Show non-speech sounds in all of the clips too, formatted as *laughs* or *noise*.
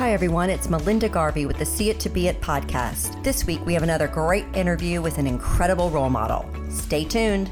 Hi, everyone. It's Melinda Garvey with the See It to Be It podcast. This week, we have another great interview with an incredible role model. Stay tuned.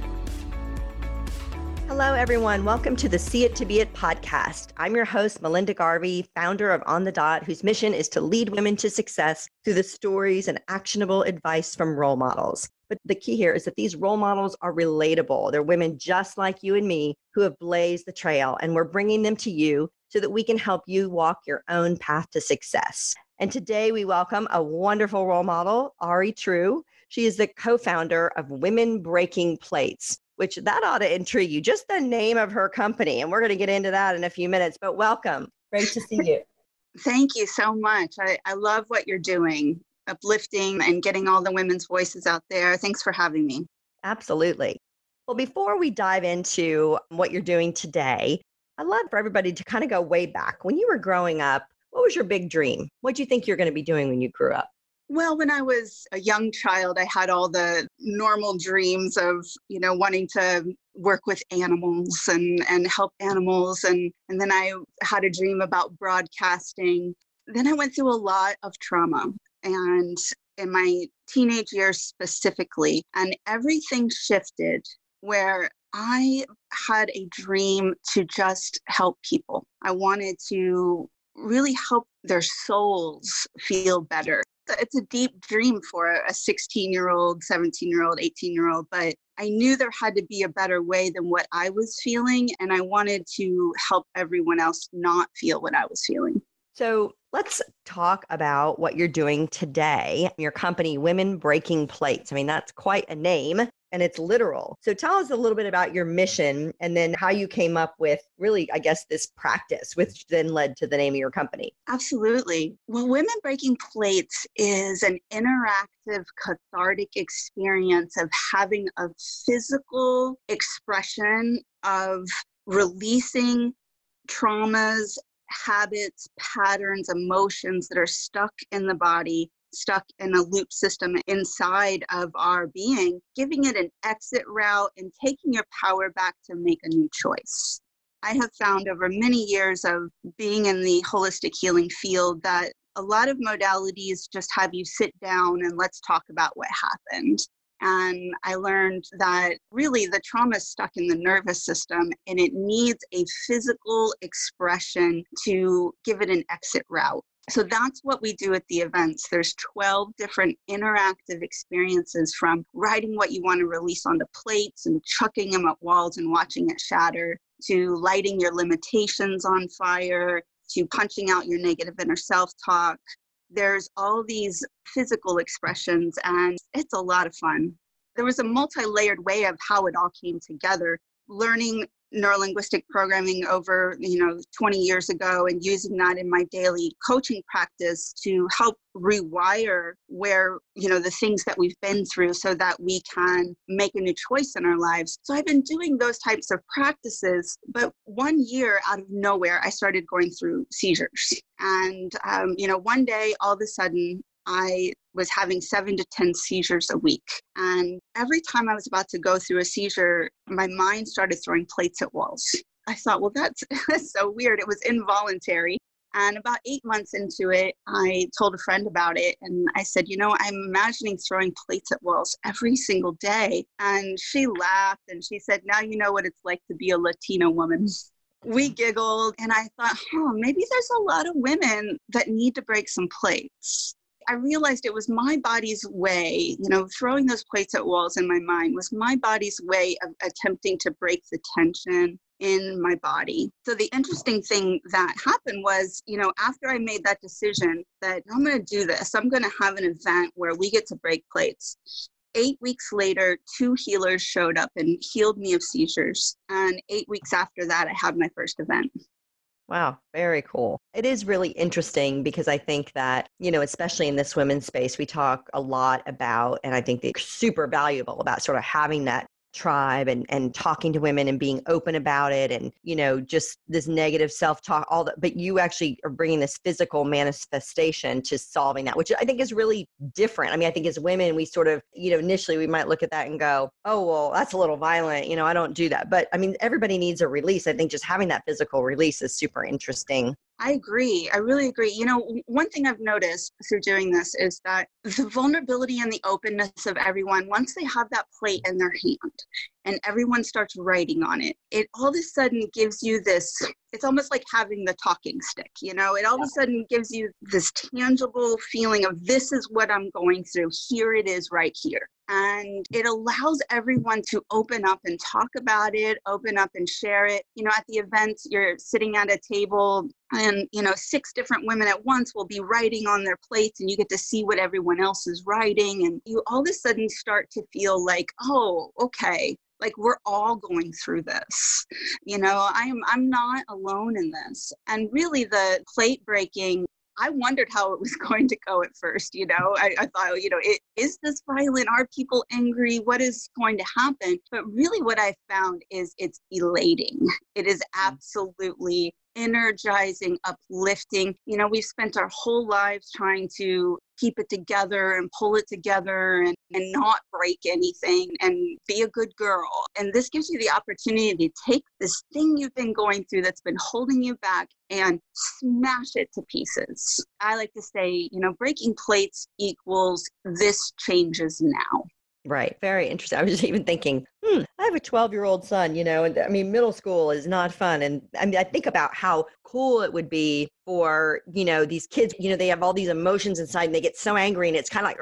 Hello, everyone. Welcome to the See It to Be It podcast. I'm your host, Melinda Garvey, founder of On the Dot, whose mission is to lead women to success through the stories and actionable advice from role models. But the key here is that these role models are relatable. They're women just like you and me who have blazed the trail, and we're bringing them to you so that we can help you walk your own path to success. And today we welcome a wonderful role model, Ari True. She is the co founder of Women Breaking Plates, which that ought to intrigue you. Just the name of her company. And we're going to get into that in a few minutes, but welcome. Great to see you. *laughs* Thank you so much. I, I love what you're doing, uplifting and getting all the women's voices out there. Thanks for having me. Absolutely. Well, before we dive into what you're doing today, I'd love for everybody to kind of go way back. When you were growing up, what was your big dream? What do you think you're going to be doing when you grew up? Well, when I was a young child, I had all the normal dreams of, you know, wanting to work with animals and, and help animals. And, and then I had a dream about broadcasting. Then I went through a lot of trauma and in my teenage years specifically, and everything shifted where I had a dream to just help people. I wanted to really help their souls feel better. It's a deep dream for a 16 year old, 17 year old, 18 year old, but I knew there had to be a better way than what I was feeling. And I wanted to help everyone else not feel what I was feeling. So let's talk about what you're doing today. Your company, Women Breaking Plates. I mean, that's quite a name and it's literal. So tell us a little bit about your mission and then how you came up with really, I guess, this practice, which then led to the name of your company. Absolutely. Well, Women Breaking Plates is an interactive, cathartic experience of having a physical expression of releasing traumas, habits, patterns, emotions that are stuck in the body stuck in a loop system inside of our being, giving it an exit route and taking your power back to make a new choice. I have found over many years of being in the holistic healing field that a lot of modalities just have you sit down and let's talk about what happened. And I learned that really the trauma is stuck in the nervous system and it needs a physical expression to give it an exit route. So that's what we do at the events. There's 12 different interactive experiences from writing what you want to release onto plates and chucking them at walls and watching it shatter to lighting your limitations on fire to punching out your negative inner self-talk. There's all these physical expressions and it's a lot of fun. There was a multi-layered way of how it all came together learning neurolinguistic programming over you know 20 years ago and using that in my daily coaching practice to help rewire where you know the things that we've been through so that we can make a new choice in our lives. So i've been doing those types of practices but one year out of nowhere i started going through seizures. And um, you know one day all of a sudden I was having seven to 10 seizures a week. And every time I was about to go through a seizure, my mind started throwing plates at walls. I thought, well, that's, that's *laughs* so weird. It was involuntary. And about eight months into it, I told a friend about it. And I said, you know, I'm imagining throwing plates at walls every single day. And she laughed and she said, now you know what it's like to be a Latino woman. We giggled and I thought, oh, maybe there's a lot of women that need to break some plates. I realized it was my body's way, you know, throwing those plates at walls in my mind was my body's way of attempting to break the tension in my body. So the interesting thing that happened was, you know, after I made that decision that I'm going to do this, I'm going to have an event where we get to break plates. Eight weeks later, two healers showed up and healed me of seizures. And eight weeks after that, I had my first event. Wow, very cool. It is really interesting because I think that, you know, especially in this women's space, we talk a lot about, and I think it's super valuable about sort of having that tribe and and talking to women and being open about it and you know just this negative self-talk all that but you actually are bringing this physical manifestation to solving that which i think is really different. I mean i think as women we sort of you know initially we might look at that and go oh well that's a little violent you know i don't do that. But i mean everybody needs a release. I think just having that physical release is super interesting I agree. I really agree. You know, one thing I've noticed through doing this is that the vulnerability and the openness of everyone, once they have that plate in their hand and everyone starts writing on it, it all of a sudden gives you this it's almost like having the talking stick, you know, it all of a sudden gives you this tangible feeling of this is what I'm going through. Here it is right here and it allows everyone to open up and talk about it open up and share it. You know at the event you're sitting at a table and you know six different women at once will be writing on their plates and you get to see what everyone else is writing and you all of a sudden start to feel like oh okay like we're all going through this. You know i'm i'm not alone in this. And really the plate breaking I wondered how it was *laughs* going to go at first. You know, I, I thought, you know, it, is this violent? Are people angry? What is going to happen? But really, what I found is it's elating. It is mm. absolutely energizing, uplifting. You know, we've spent our whole lives trying to keep it together and pull it together and, and not break anything and be a good girl. And this gives you the opportunity to take this thing you've been going through that's been holding you back and smash it to pieces. I like to say, you know, breaking plates equals this changes now. Right. Very interesting. I was just even thinking, hmm, I have a 12 year old son, you know, and I mean, middle school is not fun. And I mean, I think about how cool it would be for, you know, these kids, you know, they have all these emotions inside and they get so angry and it's kind of like,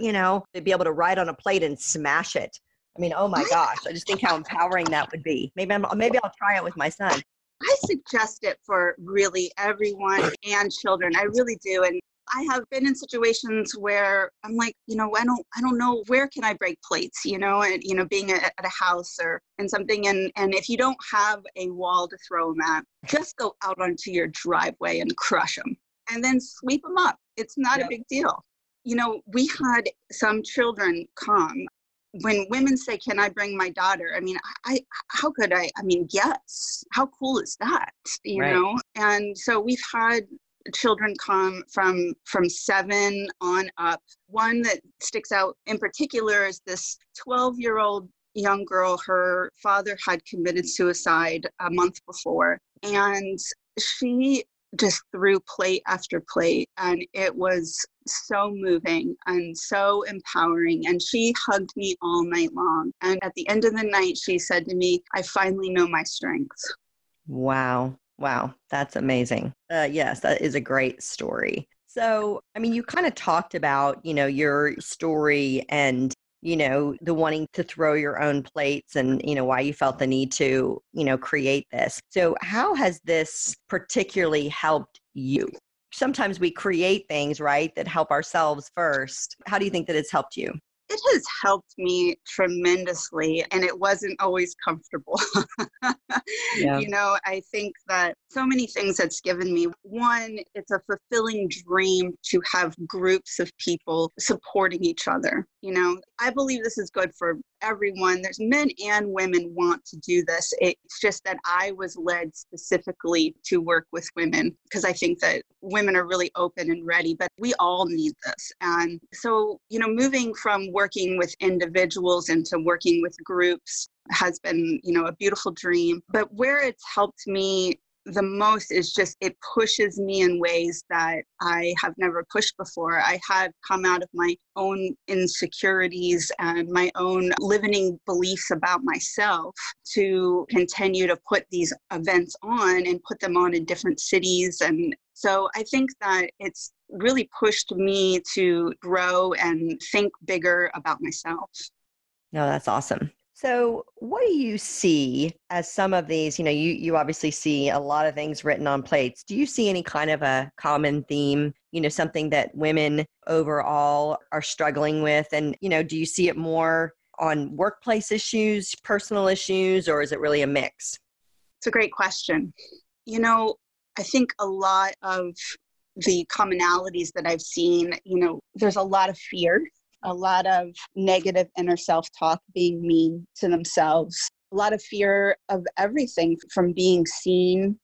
you know, to be able to write on a plate and smash it. I mean, oh my gosh, I just think how empowering that would be. Maybe I'm, maybe I'll try it with my son. I suggest it for really everyone and children. I really do. And I have been in situations where I'm like, you know, I don't, I don't know where can I break plates, you know, and you know, being a, at a house or and something, and and if you don't have a wall to throw them at, just go out onto your driveway and crush them, and then sweep them up. It's not yep. a big deal. You know, we had some children come when women say can i bring my daughter i mean i how could i i mean yes how cool is that you right. know and so we've had children come from from seven on up. One that sticks out in particular is this 12 year old young girl. Her father had committed suicide a month before, and she just threw plate after plate, and it was so moving and so empowering. And she hugged me all night long. And at the end of the night, she said to me, I finally know my strengths. Wow. Wow, that's amazing. Uh, yes, that is a great story. So, I mean, you kind of talked about, you know, your story and, you know, the wanting to throw your own plates and, you know, why you felt the need to, you know, create this. So, how has this particularly helped you? Sometimes we create things, right, that help ourselves first. How do you think that it's helped you? It has helped me tremendously and it wasn't always comfortable *laughs* yeah. you know i think that so many things that's given me one it's a fulfilling dream to have groups of people supporting each other you know i believe this is good for everyone. There's men and women want to do this. It's just that i was led specifically to work with women because i think that women are really open and ready but we all need this. And so you know moving from working with individuals into working with groups has been you know a beautiful dream. But where it's helped me the most is just it pushes me in ways that I have never pushed before. I had come out of my own insecurities and my own limiting beliefs about myself to continue to put these events on and put them on in different cities. And so I think that it's really pushed me to grow and think bigger about myself. No, that's awesome. So, what do you see as some of these? You know, you, you obviously see a lot of things written on plates. Do you see any kind of a common theme, you know, something that women overall are struggling with? And, you know, do you see it more on workplace issues, personal issues, or is it really a mix? It's a great question. You know, I think a lot of the commonalities that I've seen, you know, there's a lot of fear a lot of negative inner self talk, being mean to themselves, a lot of fear of everything from being seen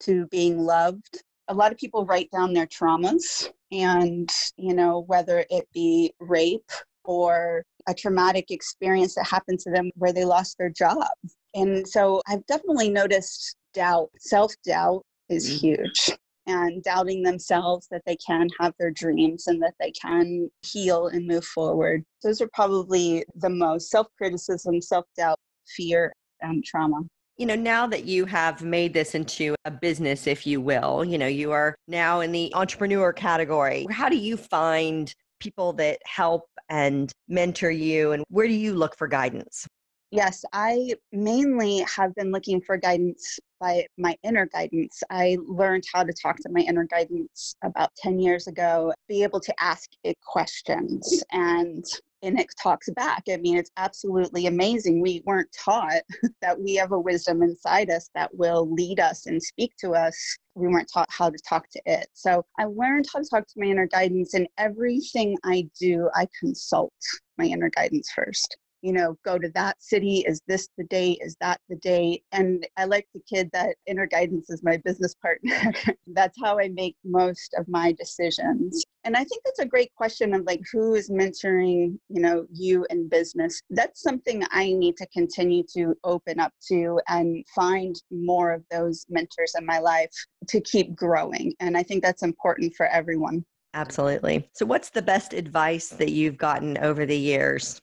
to being loved. A lot of people write down their traumas, and, you know, whether it be rape or a traumatic experience that happened to them where they lost their job. And so I've definitely noticed doubt, self doubt is mm-hmm. huge. And doubting themselves that they can have their dreams and that they can heal and move forward. Those are probably the most self criticism, self doubt, fear, and trauma you know, now that you have made this into a business, if you will, you know, you are now in the entrepreneur category. How do you find people that help and mentor you, and where do you look for guidance? Yes, I mainly have been looking for guidance by my inner guidance. I learned how to talk to my inner guidance about 10 years ago, be able to ask it questions and and it talks back. I mean, it's absolutely amazing. We weren't taught *laughs* that we have a wisdom inside us that will lead us and speak to us. We weren't taught how to talk to it. So I learned how to talk to my inner guidance, and everything I do, I consult my inner guidance first you know, go to that city. Is this the date? Is that the date? And I like the kid that inner guidance is my business partner. *laughs* that's how I make most of my decisions. And I think that's a great question of like who is mentoring, you know, you in business. That's something I need to continue to open up to and find more of those mentors in my life to keep growing. And I think that's important for everyone. Absolutely. So, what's the best advice that you've gotten over the years?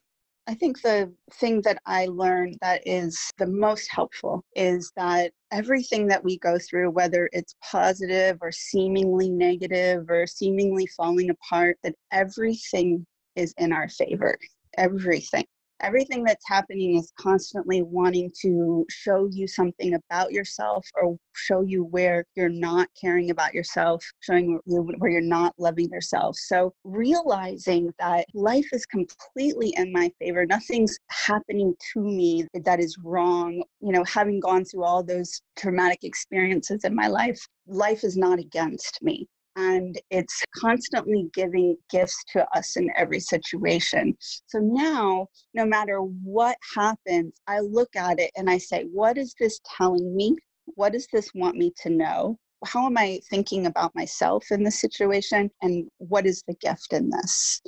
I think the thing that I learned that is the most helpful is that everything that we go through, whether it's positive or seemingly negative or seemingly falling apart, that everything is in our favor. Everything everything that's happening is constantly wanting to show you something about yourself or show you where you're not caring about yourself, showing you where you're not loving yourself. So realizing that life is completely in my favor, nothing's happening to me that is wrong. You know, having gone through all those traumatic experiences in my life, life is not against me and it's constantly giving gifts to us in every situation. So now, no matter what happens, I look at it and I say, what is this telling me? What does this want me to know? How am I thinking about myself in this situation? And what is the gift in this?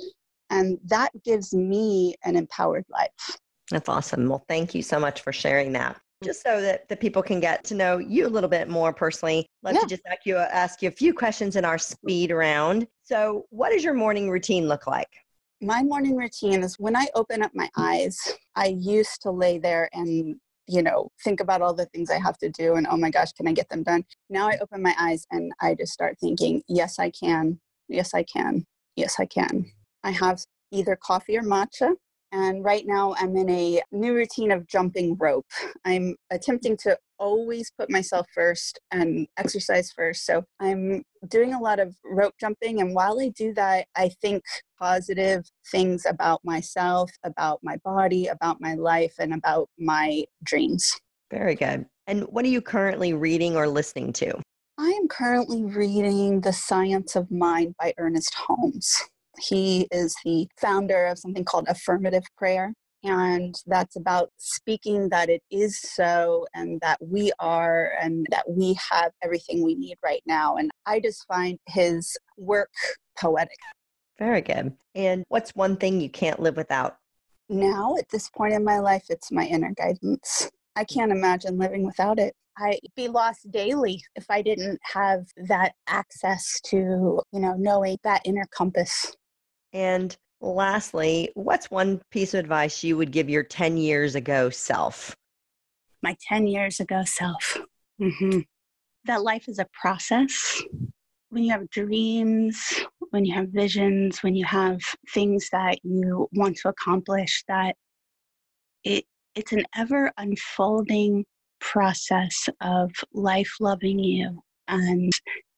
And that gives me an empowered life. That's awesome. Well, thank you so much for sharing that Mm-hmm. just so that the people can get to know you a little bit more personally, love yeah. to just ask you, uh, ask you a few questions in our speed round. So, what does your morning routine look like? My morning routine is when I open up my mm-hmm. eyes, I used to lay there and you know, think about all the things I have to do and oh my gosh, can I get them done? Now I open my eyes and I just start thinking, yes, I can. Yes, I can. Yes, I can. I have either coffee or matcha and right now, I'm in a new routine of jumping rope. I'm attempting to always put myself first and exercise first. So I'm doing a lot of rope jumping. And while I do that, I think positive things about myself, about my body, about my life, and about my dreams. Very good. And what are you currently reading or listening to? I am currently reading The Science of Mind by Ernest Holmes. He is the founder of something called affirmative prayer. And that's about speaking that it is so and that we are and that we have everything we need right now. And I just find his work poetic. Very good. And what's one thing you can't live without? Now, at this point in my life, it's my inner guidance. I can't imagine living without it. I'd be lost daily if I didn't have that access to, you know, knowing that inner compass. And lastly, what's one piece of advice you would give your 10 years ago self? My 10 years ago self. Mm-hmm. That life is a process. When you have dreams, when you have visions, when you have things that you want to accomplish, that it it's an ever unfolding process of life loving you and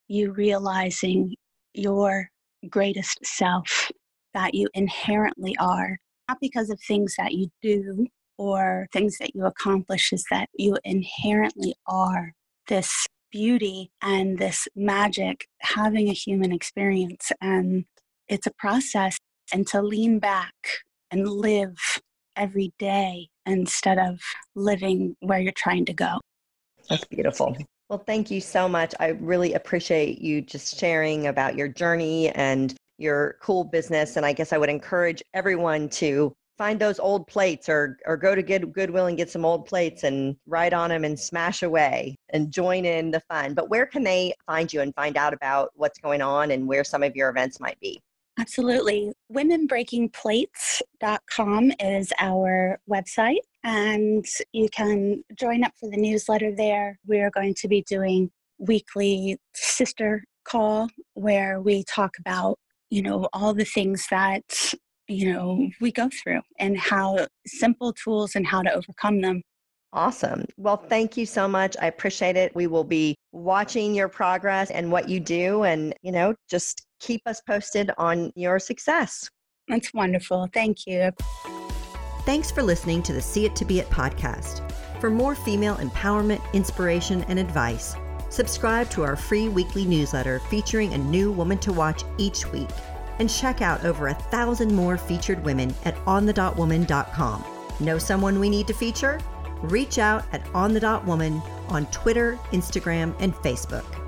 you realizing your greatest self that you inherently are, not because of things that you do or things that you accomplish, is that you inherently are this beauty and this magic having a human experience. And it's a process, and to lean back and live every day instead of living where you're trying to go. That's beautiful. Well, thank you so much. I really appreciate you just sharing about your journey and your cool business. And I guess I would encourage everyone to find those old plates or or go to Good, Goodwill and get some old plates and write on them and smash away and join in the fun. But where can they find you and find out about what's going on and where some of your events might be? Absolutely. Womenbreakingplates.com is our website, and you can join up for the newsletter there. We are going to be doing weekly sister call where we talk about, you know, all the things that, you know, we go through and how simple tools and how to overcome them. Awesome. Well, thank you so much. I appreciate it. We will be watching your progress and what you do and, you know, just keep us posted on your success. That's wonderful. Thank you. Thanks for listening to the See It to Be It podcast. For more female empowerment, inspiration, and advice, subscribe to our free weekly newsletter featuring a new woman to watch each week. And check out over a thousand more featured women at onthedotwoman.com. Know someone we need to feature? Reach out at onthedotwoman on Twitter, Instagram, and Facebook.